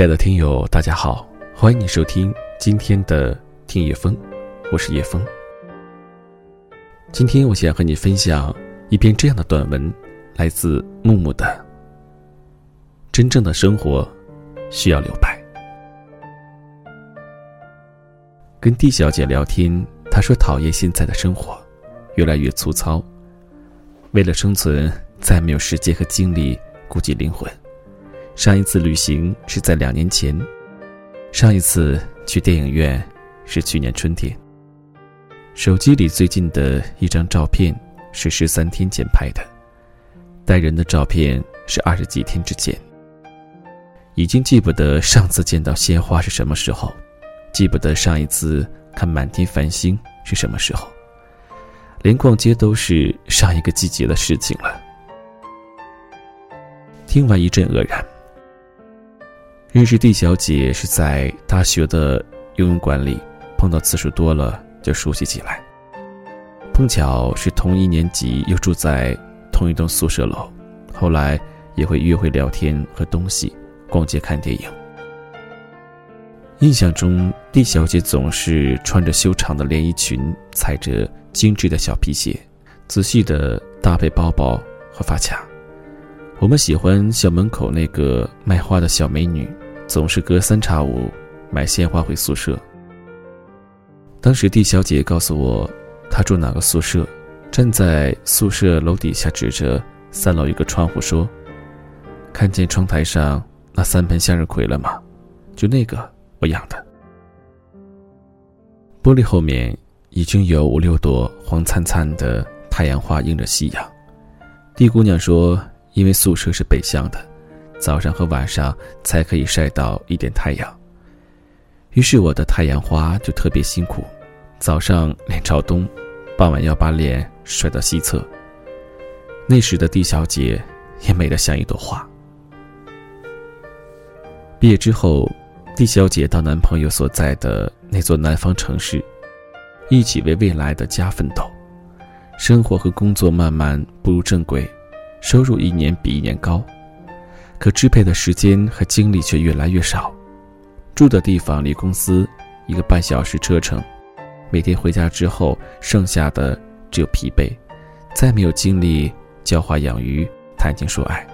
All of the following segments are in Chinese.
亲爱的听友，大家好，欢迎你收听今天的听叶风，我是叶风。今天我想和你分享一篇这样的短文，来自木木的。真正的生活需要留白。跟 D 小姐聊天，她说讨厌现在的生活，越来越粗糙。为了生存，再没有时间和精力顾及灵魂。上一次旅行是在两年前，上一次去电影院是去年春天。手机里最近的一张照片是十三天前拍的，带人的照片是二十几天之前。已经记不得上次见到鲜花是什么时候，记不得上一次看满天繁星是什么时候，连逛街都是上一个季节的事情了。听完一阵愕然。认识 D 小姐是在大学的游泳馆里，碰到次数多了就熟悉起来。碰巧是同一年级，又住在同一栋宿舍楼，后来也会约会聊天和东西，逛街看电影。印象中，D 小姐总是穿着修长的连衣裙，踩着精致的小皮鞋，仔细的搭配包包和发卡。我们喜欢校门口那个卖花的小美女。总是隔三差五买鲜花回宿舍。当时 D 小姐告诉我，她住哪个宿舍，站在宿舍楼底下指着三楼一个窗户说：“看见窗台上那三盆向日葵了吗？就那个我养的。玻璃后面已经有五六朵黄灿灿的太阳花映着夕阳。D 姑娘说，因为宿舍是北向的。”早上和晚上才可以晒到一点太阳。于是我的太阳花就特别辛苦，早上脸朝东，傍晚要把脸甩到西侧。那时的 D 小姐也美得像一朵花。毕业之后，D 小姐到男朋友所在的那座南方城市，一起为未来的家奋斗。生活和工作慢慢步入正轨，收入一年比一年高。可支配的时间和精力却越来越少，住的地方离公司一个半小时车程，每天回家之后，剩下的只有疲惫，再没有精力教花养鱼、谈情说爱。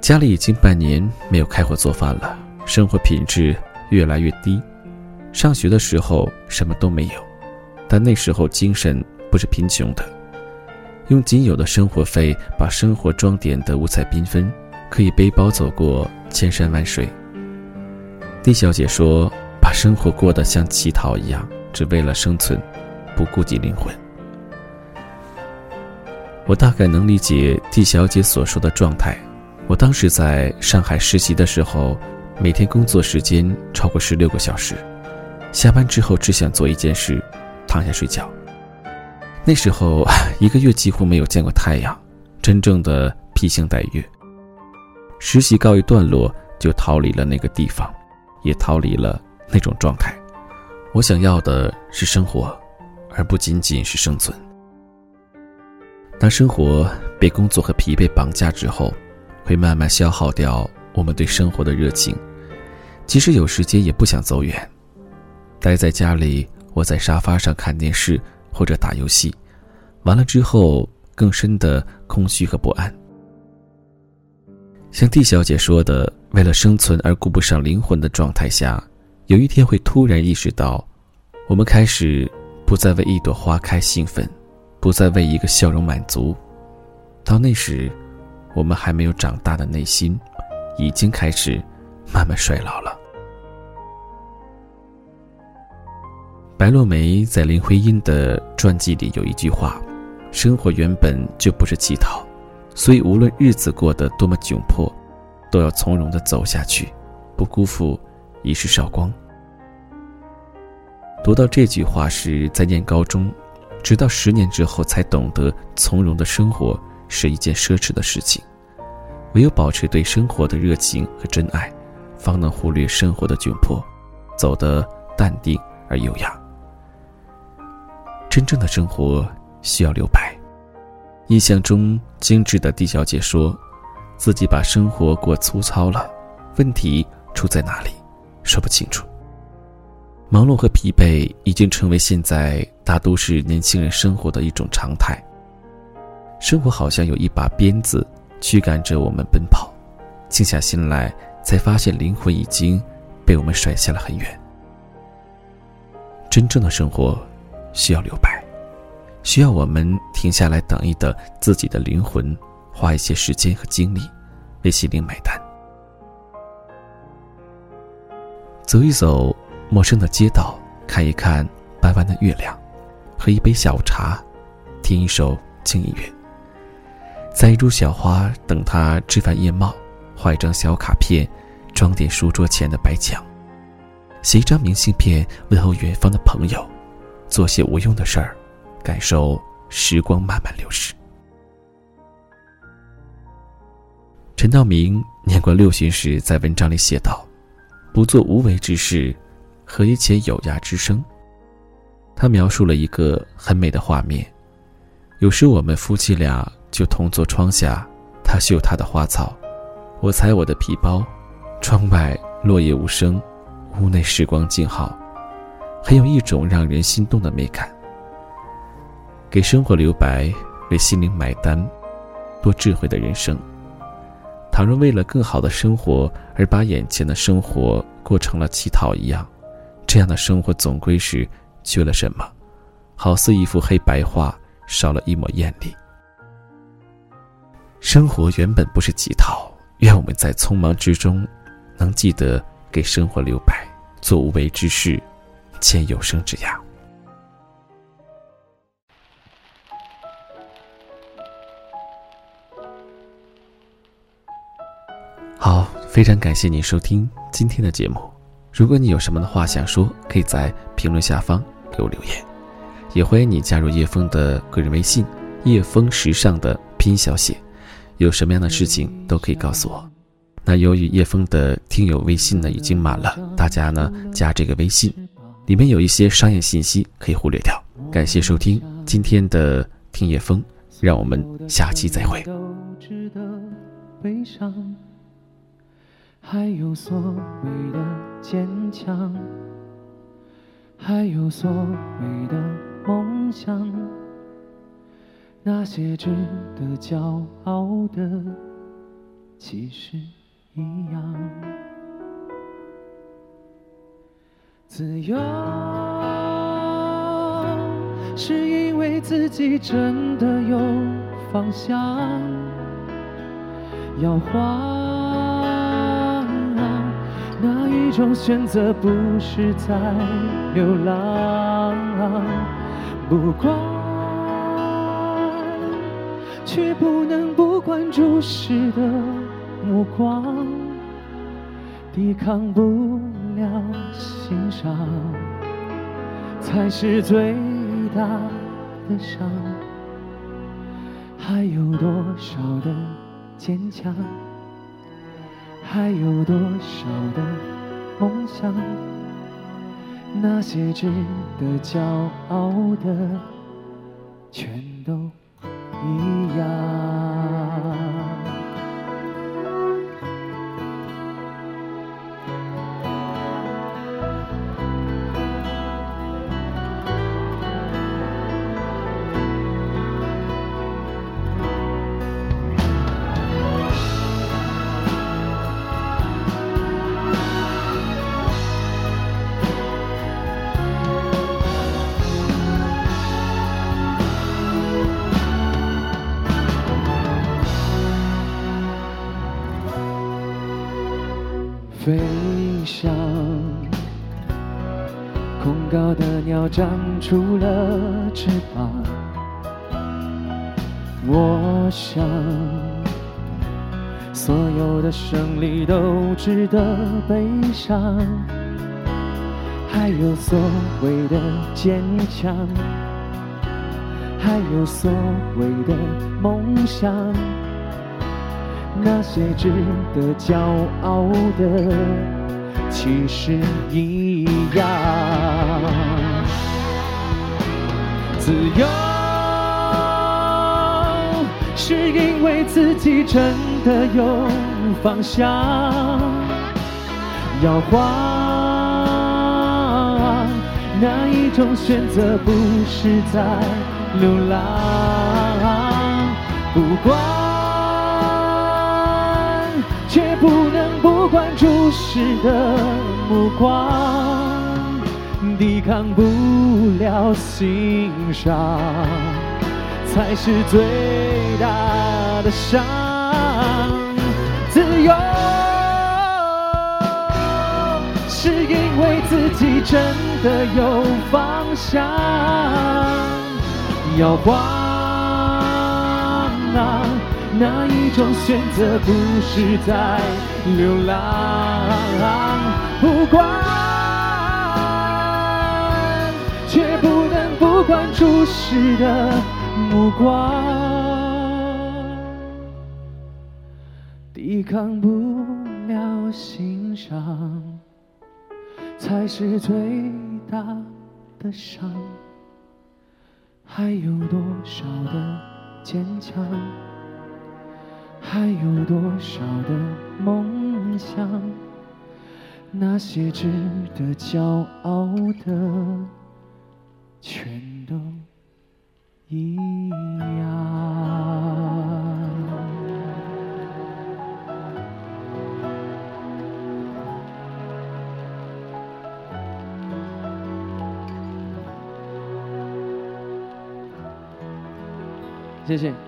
家里已经半年没有开火做饭了，生活品质越来越低。上学的时候什么都没有，但那时候精神不是贫穷的，用仅有的生活费把生活装点得五彩缤纷。可以背包走过千山万水。D 小姐说：“把生活过得像乞讨一样，只为了生存，不顾及灵魂。”我大概能理解 D 小姐所说的状态。我当时在上海实习的时候，每天工作时间超过十六个小时，下班之后只想做一件事，躺下睡觉。那时候 一个月几乎没有见过太阳，真正的披星戴月。实习告一段落，就逃离了那个地方，也逃离了那种状态。我想要的是生活，而不仅仅是生存。当生活被工作和疲惫绑架之后，会慢慢消耗掉我们对生活的热情。即使有时间，也不想走远，待在家里，窝在沙发上看电视或者打游戏，完了之后，更深的空虚和不安。像 D 小姐说的，为了生存而顾不上灵魂的状态下，有一天会突然意识到，我们开始不再为一朵花开兴奋，不再为一个笑容满足。到那时，我们还没有长大的内心，已经开始慢慢衰老了。白落梅在林徽因的传记里有一句话：“生活原本就不是乞讨。”所以，无论日子过得多么窘迫，都要从容的走下去，不辜负一世韶光。读到这句话时，在念高中，直到十年之后才懂得，从容的生活是一件奢侈的事情。唯有保持对生活的热情和真爱，方能忽略生活的窘迫，走得淡定而优雅。真正的生活需要留白。印象中，精致的 D 小姐说，自己把生活过粗糙了，问题出在哪里，说不清楚。忙碌和疲惫已经成为现在大都市年轻人生活的一种常态。生活好像有一把鞭子驱赶着我们奔跑，静下心来，才发现灵魂已经被我们甩下了很远。真正的生活需要留白，需要我们停下来等一等自己的灵魂，花一些时间和精力为心灵买单。走一走陌生的街道，看一看弯弯的月亮，喝一杯下午茶，听一首轻音乐，栽一株小花，等它枝繁叶茂，画一张小卡片，装点书桌前的白墙，写一张明信片问候远方的朋友，做些无用的事儿，感受时光慢慢流逝。陈道明年过六旬时，在文章里写道。不做无为之事，何以且有涯之生？他描述了一个很美的画面。有时我们夫妻俩就同坐窗下，他绣他的花草，我踩我的皮包，窗外落叶无声，屋内时光静好，很有一种让人心动的美感。给生活留白，为心灵买单，多智慧的人生。倘若为了更好的生活而把眼前的生活过成了乞讨一样，这样的生活总归是缺了什么，好似一幅黑白画少了一抹艳丽。生活原本不是乞讨，愿我们在匆忙之中，能记得给生活留白，做无为之事，见有生之涯。非常感谢你收听今天的节目。如果你有什么的话想说，可以在评论下方给我留言。也欢迎你加入叶枫的个人微信“叶枫时尚”的拼音小写。有什么样的事情都可以告诉我。那由于叶枫的听友微信呢已经满了，大家呢加这个微信，里面有一些商业信息可以忽略掉。感谢收听今天的听叶枫，让我们下期再会。还有所谓的坚强，还有所谓的梦想，那些值得骄傲的，其实一样。自由，是因为自己真的有方向，要花。种选择不是在流浪，不管，却不能不管注视的目光，抵抗不了欣赏，才是最大的伤。还有多少的坚强？还有多少的梦想？那些值得骄傲的，全都一样。飞翔，恐高的鸟长出了翅膀。我想，所有的胜利都值得悲伤。还有所谓的坚强，还有所谓的梦想。那些值得骄傲的，其实一样。自由，是因为自己真的有方向，摇晃。哪一种选择不是在流浪？不管，不能不管注视的目光，抵抗不了欣赏，才是最大的伤。自由。是因为自己真的有方向，摇晃啊，哪一种选择不是在流浪？不管，却不能不管注视的目光，抵抗不了欣赏。才是最大的伤，还有多少的坚强，还有多少的梦想，那些值得骄傲的，全都一样。谢谢。